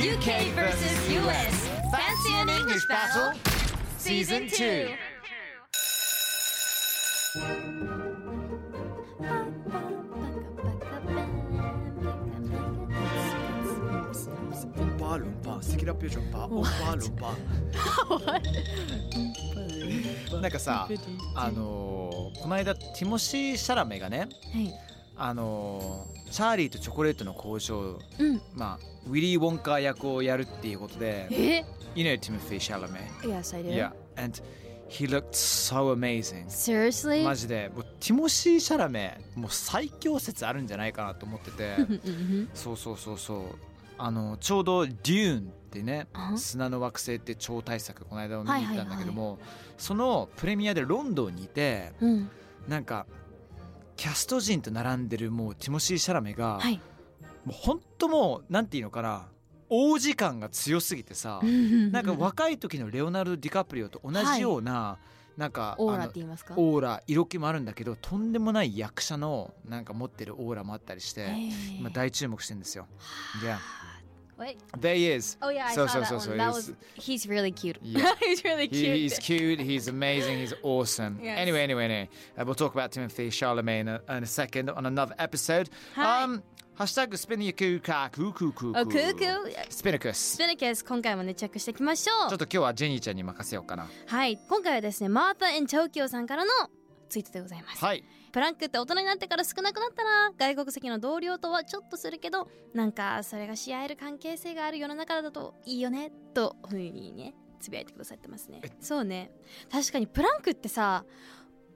UK versus US. Fancy an English battle? Season 2. バールンパー、スキラピョンパー、オンパー。なんかさ、あのーこの間ティモシー・シャラメがね、はいあのーチャーリーとチョコレートの交渉、うん。まあウィリー・ウォンカー役をやるっていうことで、え？You know Timothy Chalamet? Yes I do. Yeah, and he looked so amazing. Seriously? マジで。もうティモシー・シャラメもう最強説あるんじゃないかなと思ってて。そうそうそうそう。あのちょうど「デューン」ってねあ砂の惑星って超大作この間見に行ったんだけども、そのプレミアでロンドンにいてうん。なんかキャスト陣と並んでるもうティモシー・シャラメが、はい。もう本当もうなんていうのかな王子感が強すぎてさななんか若い時のレオナルド・ディカプリオと同じような、なんかオーラって言いますか？オーラ色気もあるんだけどとんでもない役者のなんか持ってるオーラもあったりして、今大注目してるんですよ。Yeah, Wait. there he is. Oh yeah, I So, saw so, that so, one. so That he's- was he's really cute. Yeah. he's really cute. He, he's cute. He's amazing. He's awesome. Yes. Anyway, anyway, anyway, uh, we'll talk about Timothy Charlemagne in a, in a second on another episode. Hi. Um, hashtag spin your coo ka coo coo coo. Oh, cuckoo. Spinnacus. スペネケス今回もねチェックしていきましょうちょっと今日はジェニーちゃんに任せようかな。はい今回はですねマータ・イン・東京さんからの ツイートでございます。はい。プランクって大人になってから少なくなったな。外国籍の同僚とはちょっとするけどなんかそれがし合える関係性がある世の中だといいよねとふうにねつぶやいてくださってますね。え。そうね。確かにプランクってさ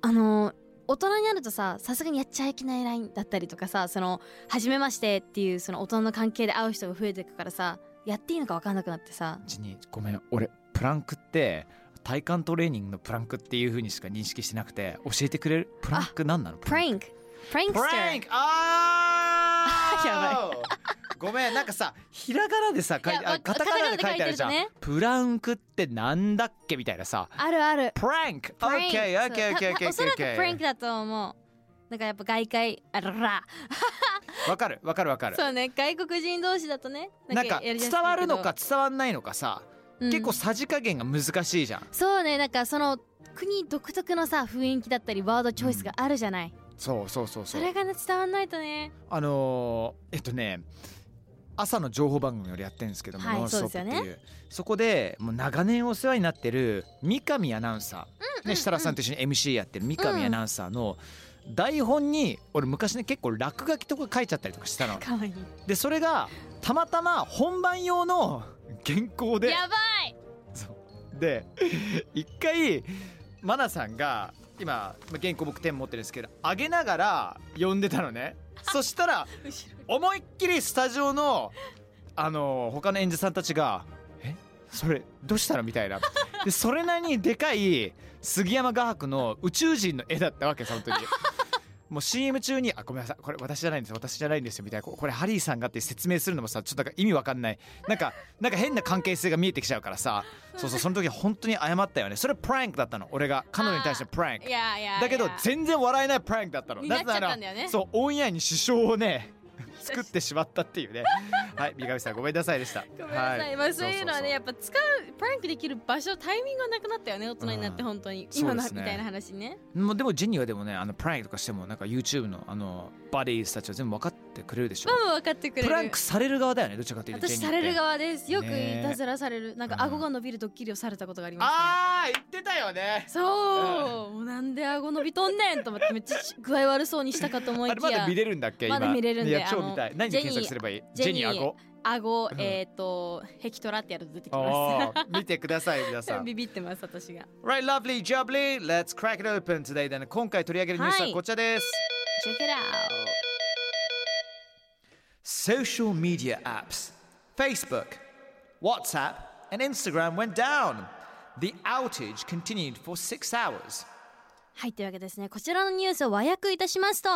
あの大人になるとささすがにやっちゃいけないラインだったりとかさその初めましてっていうその大人の関係で会う人が増えていくからさやっていいのか分かんなくなってさ。ジェニーごめん俺プランクって体幹トレーニングのプランクっていう風にしか認識してなくて教えてくれる？プランク何なの？プランクプランク。プランクあー！やごめんなんかさひらがなでさ書いいやわあカタカナで書いてあるじゃん、ね。プランクってなんだっけみたいなさ。あるある。プランクオッケーオッケーオッケーオッケーそうおそらくプランクだと思う。なんかやっぱ外界あらら。ー わかるわかるわかる。そうね外国人同士だとねなんか伝わるのか伝わんないのかさ、うん結構さじ加減が難しいじゃん。そうねなんかその国独特のさ雰囲気だったりワードチョイスがあるじゃない、そうそうそうそそうれがね伝わんないとね。あのーえっとね朝の情報番組をやってるんですけども、はいノンストップっていう。そうですそこでもう長年お世話になってる三上アナウンサー、ね、設楽さんと一緒に MC やってる三上アナウンサーの台本に俺昔ね結構落書きとか書いちゃったりとかしたの。かわいい。でそれがたまたま本番用の原稿で。やばい。で一回マナさんが今まあ原稿僕点持ってるんですけど上げながら読んでたのね。そしたら思いっきりスタジオのあの他の演者さんたちが「えそれどうしたの?」みたいな。でそれなりにでかい杉山画伯の宇宙人の絵だったわけその時。もう CM 中に「あごめんなさい。これ私じゃないんです。よ私じゃないんですよ」みたいなここれハリーさんがって説明するのもさちょっとなんか意味わかんない。なんかなんか変な関係性が見えてきちゃうからさ。そうそう その時本当に謝ったよね。それプランクだったの。俺が。彼女に対してプランク。だけど全然笑えないプランクだったの。なぜならそうオンエアに支障をね作ってしまったっていうね。はい三上さんごめんなさいでした。ごめんなさい、まあそういうのはねやっっぱ使うプランクできる場所タイミングがなくなったよね大人になってうん本当に、そうですね。今のみたいな話ね。もうでもジェニーはでもねあのプランクとかしてもなんか YouTube のあのバディーズたちは全部分かってくれるでしょ。まあまあ分かってくれる。プランクされる側だよねどちらかというと私される側です。よくね。いたずらされる。なんかうん。顎が伸びるドッキリをされたことがあります。ねああ言ってたよね。そう、もうなんで顎伸びとんねんと思ってめっちゃ具合悪そうにしたかと思いきや。あれまだ見れるんだっけ今まだ見れるんで超たい何で検索すればいいジェニー顎顎うんえっ、とヘキトラってやると出てきまおー見てください皆さすんビビってます私が Right, lovely, jubbly. Let's crack it open today. Then 今回取り上げるニュースははいこちらです。Check it out Social media apps. Facebook, WhatsApp, and Instagram went down. The outage continued for six hours. はいというわけですね。こちらのニュースを和訳いたしますと、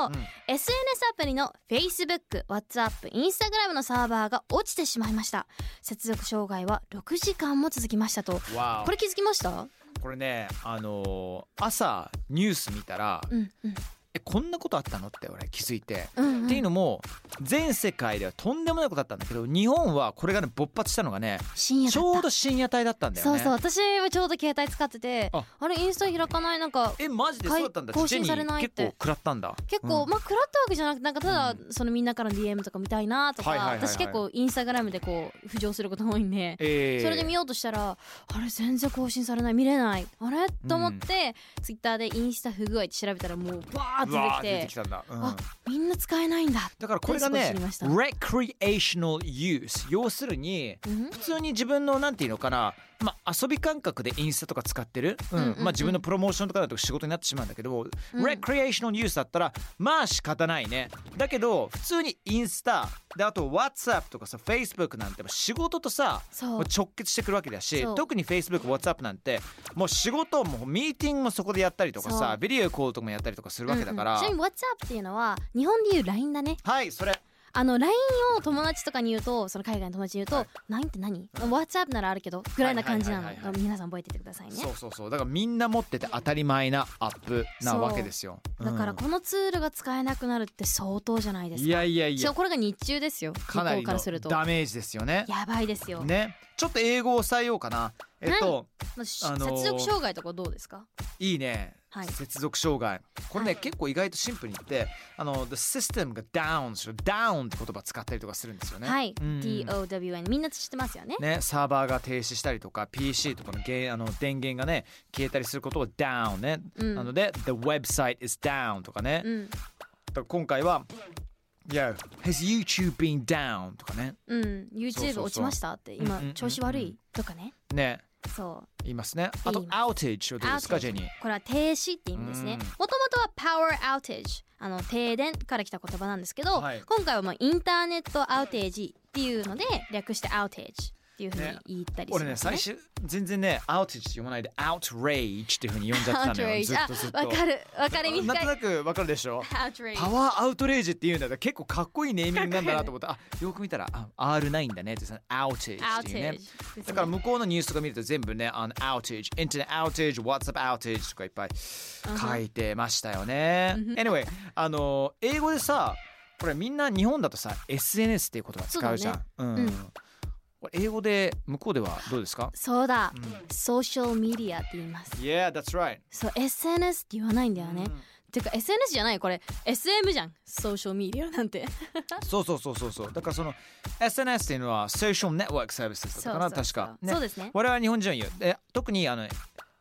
SNS アプリの Facebook、WhatsApp、Instagram のサーバーが落ちてしまいました。接続障害は6時間も続きましたと。わこれ気づきました？これね、あのー朝ニュース見たら、うんうんえこんなことあったの？って俺気づいて。うんうん。っていうのも全世界ではとんでもないことだったんだけど日本はこれがね勃発したのがねちょうど深夜帯だったんだよね。そうそう。私はちょうど携帯使っててあ。あれインスタ開かない？なんかえマジでそうだったんだ？更新されないって。結構食らったんだ。結構、うん。まあ食らったわけじゃなくてなんかただ、そのみんなからの DM とか見たいなとか、はいはいはいはい。私結構インスタグラムでこう浮上することが多いんで、えーそれで見ようとしたらあれ全然更新されない。見れない。あれ？と思って、ツイッターでインスタ不具合って調べたらもうバーー出てきてあみんな使えないんだ。だからこれがね recreational use 要するにうん。普通に自分のなんていうのかな、まあ、遊び感覚でインスタとか使ってる、うん。うんまあ、自分のプロモーションとかだと仕事になってしまうんだけど、うん。recreational use だったらまあ仕方ないね。だけど普通にインスタであと WhatsApp とかさ Facebook なんて仕事とさ直結してくるわけだし特に Facebook、WhatsApp なんてもう仕事もミーティングもそこでやったりとかさビデオコールとかもやったりとかするわけだから、うんうん。ちなみに WhatsApp っていうのは日本でいう LINE だね。はいそれあの LINE を友達とかに言うとその海外の友達に言うと、LINE って何、?WhatsApp ならあるけどぐらいな感じなの、皆さん覚えててくださいね。そうそうそう。だからみんな持ってて当たり前なアップなわけですよ。だからこのツールが使えなくなるって相当じゃないですか。いやいやいや。これが日中ですよ。かなりからすると。ダメージですよね。やばいですよ、ねちょっと英語を抑えようかな。えっとまあのー接続障害とかどうですか？いいねはい。接続障害。これね結構意外とシンプルに言ってあの The system が down しろ down って言葉使ったりとかするんですよね。はい、うん。DOWN みんな知ってますよね。ね、サーバーが停止したりとか PC とかのゲーあの電源がね消えたりすることを down ね、うん。なので The website is down とかね、うん。だから今回は Yo, has YouTube been down? とかね。うん。YouTube う落ちましたって今調子悪い？とかね。ね、そう。言いますね。あと、outage はどうですか、ジェニー。これは停止って意味ですね。うん。もともとは power outage あの停電から来た言葉なんですけど、はい。今回はまあインターネットアウテージっていうので略して outage っていうふうにね。言ったりし俺ね、ますね。最初、全然ね、outage って読まないで outrage っていうふうに読んじゃってたのよ。ずっとずっと。あわかる。わかりみ深い。なんとなくわかるでしょ？Outrage パワーアウトレイジって言うんだったら結構かっこいいネーミングなんだなと思ったあよく見たらあ R9 だねってその outage っていうね。だから向こうのニュースとか見ると全部ねあの outage internet outage whatsapp outage とかいっぱい書いてましたよね。anyway あの英語でさこれみんな日本だとさ SNS っていう言葉使うじゃん。う,、ん、うん。これ英語で向こうではどうですか、そうだ、うん。ソーシャルメディアって言います。Yeah that's right. そう SNS って言わないんだよね、うん。てか SNS じゃないこれ。SM じゃん。ソーシャルメディアなんて。そうそうそうそうそう。だからその SNS っていうのは Social Network Services だったかなそうそうそう確か、そうですね。我々日本人は言う。で特にあの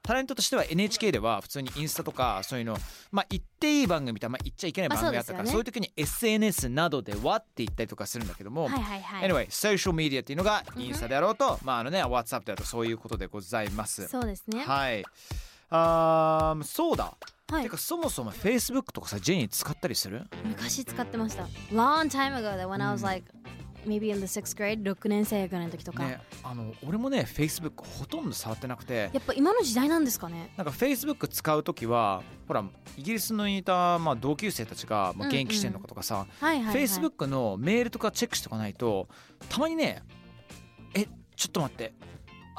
タレントとしては NHK では普通にインスタとかそういうのまあ言っていい番組とまあ言っちゃいけないまあ番組あったから、そそうういう時に SNS などではって言ったりとかするんだけども、はいはいはい。Anyway ソーシャルメディアっていうのがインスタであろうと、まああのね WhatsApp であろうとそういうことでございます。そうですね。はい。あーそうだ、はい。てかそもそも Facebook とかさジェニー使ったりする？昔使ってました。Long time ago that when I was like maybe in the sixth grade 6年生ぐらいの時とか、ねあの俺もね Facebook ほとんど触ってなくて。やっぱ今の時代なんですかね。なんか Facebook 使う時はほらイギリスにいた、まあ、同級生たちが、まあ、元気してんのかとかさ、はいはい、はい、Facebook のメールとかチェックしておかないとたまにねえちょっと待って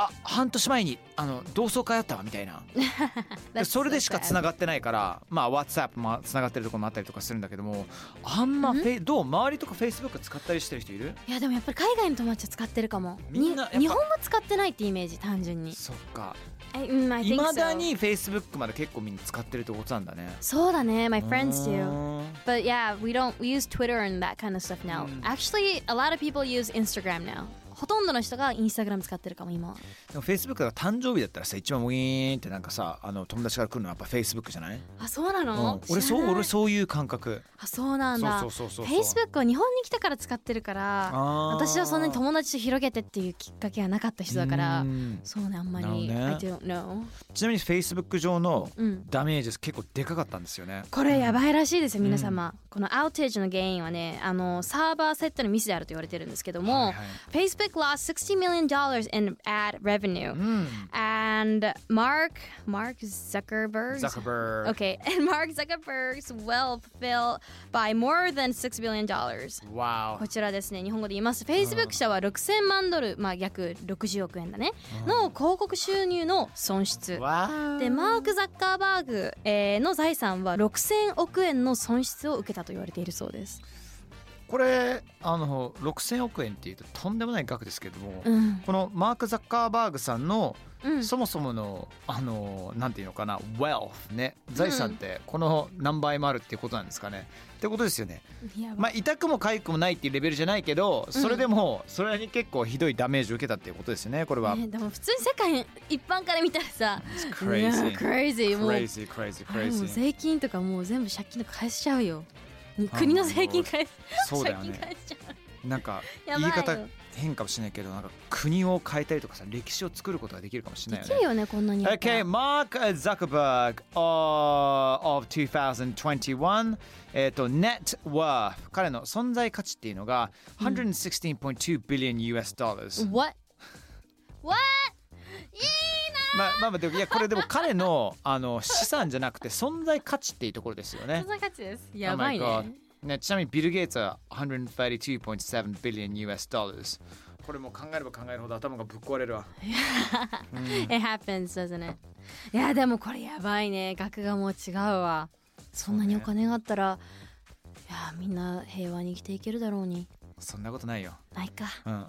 あ半年前にあの同窓会あったわみたいな。でそれでしかつながってないからまあ WhatsApp もつながってるところもあったりとかするんだけどもあんまフェイどう？周りとか Facebook 使ったりしてる人いる？いやでもやっぱり海外の友達は使ってるかも。みんな日本は使ってないってイメージ単純に。そっか。Mm, いまだ.に Facebook まで結構みんな使ってるってことなんだね。そうだね My friends う do But yeah, we don't we use Twitter and that kind of stuff now. Actually, a lot of people use Instagram now. ほとんどの人がインスタグラム使ってるかも今は。でも Facebook が誕生日だったらさ一番ウィーンってなんかさあの友達から来るのはやっぱ Facebook じゃない、あ、そうなの、うん、俺そう俺そういう感覚。あ、そうなんだ。そうそうそうそうそう。Facebook は日本に来てから使ってるから、あー。私はそんなに友達と広げてっていうきっかけがなかった人だからう、ん。そうね、あんまり、なる I don't know。ちなみに Facebook 上のうん。ダメージ結構でかかったんですよね。これやばいらしいですよ、皆様。このアウテージの原因はね、あの、サーバーセットのミスであると言われてるんですけども、はいはい。Facebook lost 60 million dollars in ad revenue. うん and Mark Mark Zuckerberg Zuckerberg Okay, and Mark Zuckerberg's wealth fell by more than six billion dollars. わこちらですね、日本語で言います。Facebook 社は6000万ドル、まあ約60億円だね、の広告収入の損失お。わで、マーク・ザッカーバーグ、えーの財産は6000億円の損失を受けたと言われているそうです。これあの6000億円っていうととんでもない額ですけども、うん。このマーク・ザッカーバーグさんのうん。そもそものあのなんていうのかな wealth ね財産ってこの何倍もあるっていうことなんですかね、ってことですよね。まあ痛くも痒くもないっていうレベルじゃないけどそれでもそれに結構ひどいダメージを受けたっていうことですよねこれは、ねでも普通に世界一般から見たらさ crazy crazy crazy crazy crazy 税金とかもう全部借金とか返しちゃうよ。に国の税金返す。そうだよね。なんか言い方変かもしれないけどなんか国を変えたりとかさ歴史を作ることができるかもしれないよね。できるよねこんなに Okay, Mark Zuckerberg uh, of 2021えっと net worth 彼の存在価値っていうのが116.2 billion US dollars、What? What? まあまあまあでもいやこれでも彼のあの資産じゃなくて存在価値っていうところですよね。なそんな価値です。やばい Oh ね。God ねちなみにビル・ゲイツは132.7 billion US dollars これも考えれば考えるほど頭がぶっ壊れるわ。It happens doesn't it? いやでもこれやばいね。額がもう違うわ。そんなにお金があったらいやみんな平和に生きていけるだろうに。そんなことないよ。ないか。うん、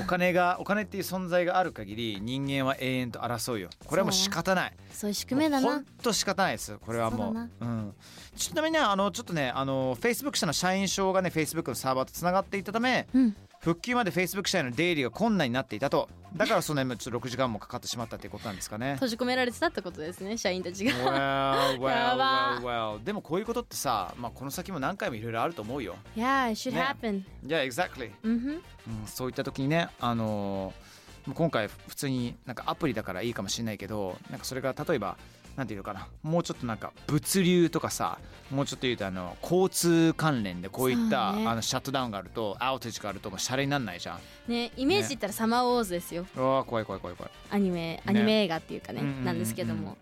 お金がお金っていう存在がある限り人間は永遠と争うよ。これはもう仕方ない。そういう宿命だな。ほんと仕方ないです。これはもうそうだうん、ちなみにねあのちょっとねあの Facebook 社の社員証がね Facebook のサーバーとつながっていたため、うん復旧まで Facebook 社への出入りが困難になっていたと。だからそんなにちょっと6時間もかかってしまったっていうことなんですかね。閉じ込められてたってことですね社員たちが。Well, well, well, well. でもこういうことってさ、まあ、この先も何回もいろいろあると思うよ。Yeah it should ね。happen. Yeah, exactly. うんふんうん、そういった時にね、あのー今回普通になんかアプリだからいいかもしれないけどなんかそれが例えばなんていうのかな。もうちょっとなんか物流とかさもうちょっと言うとあの交通関連でこういった、ね。あのシャットダウンがあるとアウトージがあるともうシャレになんないじゃん。ねイメージ言ったらサマーウォーズですよ。うわー怖い怖い怖い怖い。アニメアニメ映画っていうかねうんうんうんうん。なんですけども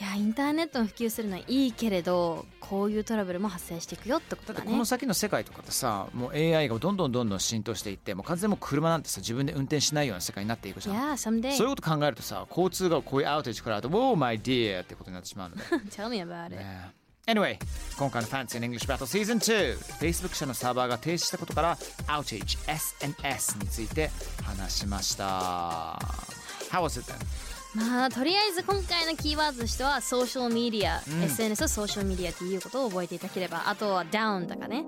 いやインターネットの普及するのはいいけれどこういうトラブルも発生していくよってことだね。だってこの先の世界とかってさもう AI がどんどんどんどん浸透していってもう完全にもう車なんてさ自分で運転しないような世界になっていくじゃん。Yeah someday そういうこと考えるとさ交通がこういうアウトージからあると「Whoa my dear」ってことになってしまうの。で Tell me about it Yeah. Anyway, 今回の Fancy in English Battle Season 2 Facebook 社のサーバーが停止したことから Outage SNS について話しました。How was it then? まあとりあえず今回のキーワードとしてはソーシャルメディア、うん SNS とソーシャルメディアっていうことを覚えていただければあとは down とかね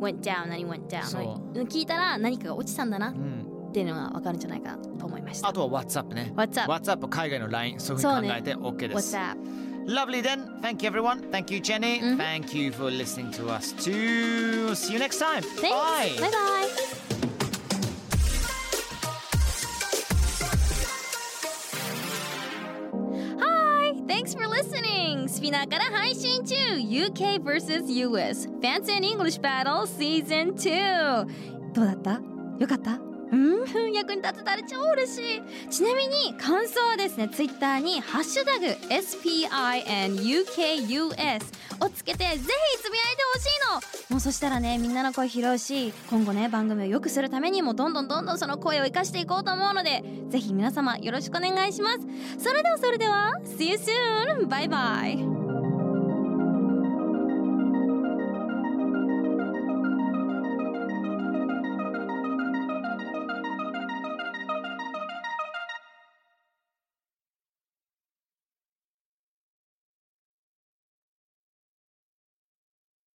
went down 何 went down 聞いたら何かが落ちたんだなっうん、ていうのが分かるんじゃないかと思いましたあとは WhatsApp ね WhatsApp WhatsApp 海外の LINE そういうふうに考えて OK です、What's up? Lovely then. Thank you everyone. Thank you Jenny. Mhm. Thank you for listening to us too. See you next time. Thanks. Bye. Bye bye. Listening. スピナーから配信中。UK vs US Fancy and English Battle Season 2どうだった？よかった？うん役に立てたら超嬉しい。ちなみに感想はですね。ツイッターに「ハッシュタグ #SPINUKUS」をつけてぜひつぶやいてほしいの。もうそしたらねみんなの声拾うし今後ね番組を良くするためにもどんどんどんどんその声を生かしていこうと思うのでぜひ皆様よろしくお願いします。それではそれでは See you soon! バイバイ